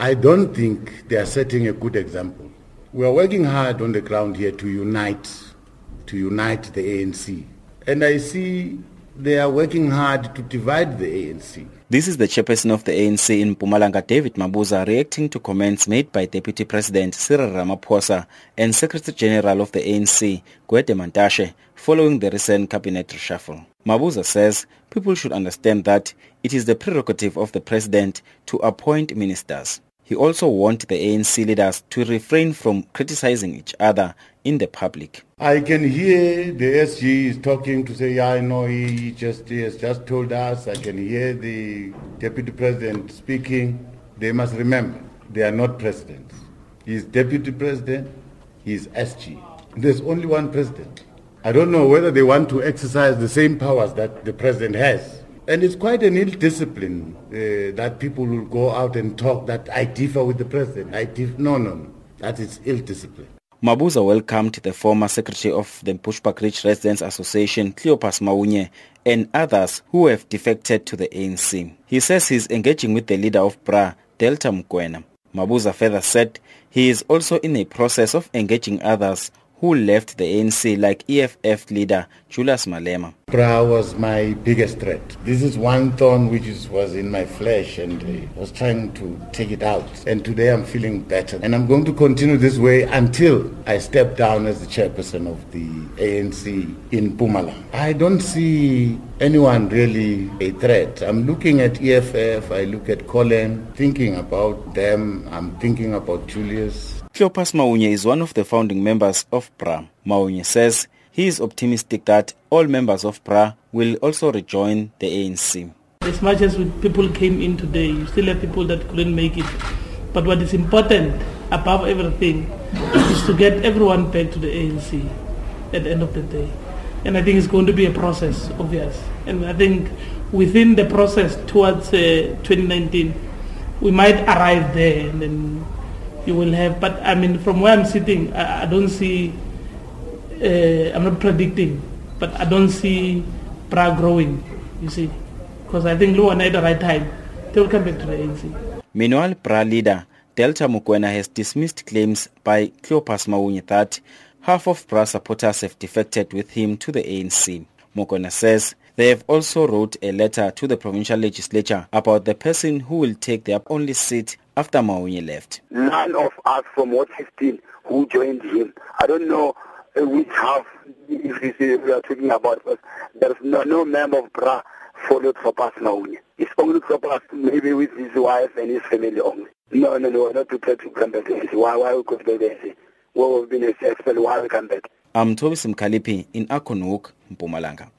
I don't think they are setting a good example. We are working hard on the ground here to unite, to unite the ANC. And I see they are working hard to divide the ANC. This is the chairperson of the ANC in Mpumalanga, David Mabuza, reacting to comments made by Deputy President Cyril Ramaphosa and Secretary General of the ANC, Gwede Mantashe, following the recent cabinet reshuffle. Mabuza says people should understand that it is the prerogative of the president to appoint ministers. He also warned the ANC leaders to refrain from criticizing each other in the public. I can hear the SG is talking to say, yeah, I know he just he has just told us. I can hear the deputy president speaking. They must remember they are not presidents. He is deputy president. He is SG. There's only one president. I don't know whether they want to exercise the same powers that the president has. And it's quite an ill discipline uh, that people will go out and talk that I differ with the president. I dif- No, no, no. That is ill discipline. Mabuza welcomed the former secretary of the Bushbuckridge Residents Association, Cleopas Maunye, and others who have defected to the ANC. He says he's engaging with the leader of BRA, Delta Mkwena. Mabuza further said he is also in a process of engaging others who left the ANC like EFF leader Julius Malema. BRA was my biggest threat. This is one thorn which is, was in my flesh and I was trying to take it out. And today I'm feeling better. And I'm going to continue this way until I step down as the chairperson of the ANC in Pumala. I don't see anyone really a threat. I'm looking at EFF, I look at Colin, thinking about them. I'm thinking about Julius. Cleopas Maunye is one of the founding members of BRA. Maunye says he is optimistic that all members of BRA will also rejoin the ANC. As much as people came in today, you still have people that couldn't make it. But what is important above everything is to get everyone back to the ANC at the end of the day. And I think it's going to be a process, obvious. And I think within the process towards uh, 2019, we might arrive there and then you will have. But I mean, from where I'm sitting, I, I don't see. Uh, I'm not predicting, but I don't see BRA growing. You see, because I think Luana at the right time, they will come back to the ANC. Meanwhile, BRA leader Delta Mokoena has dismissed claims by Cleopas Maunye that half of BRA supporters have defected with him to the ANC. Mokoena says they have also wrote a letter to the provincial legislature about the person who will take their only seat after Maunye left. None of us from Ward 15 who joined him. I don't know uh, which half if we are talking about, but there's no, no member of BRA followed Sopas Maunye. It's only Sopas maybe with his wife and his family only. No, no, no, not prepared to come back. Why, why we could be there? Well, we've been expelled. Why we come back? I'm Toby Simkalipi in Acornhoek, Mpumalanga.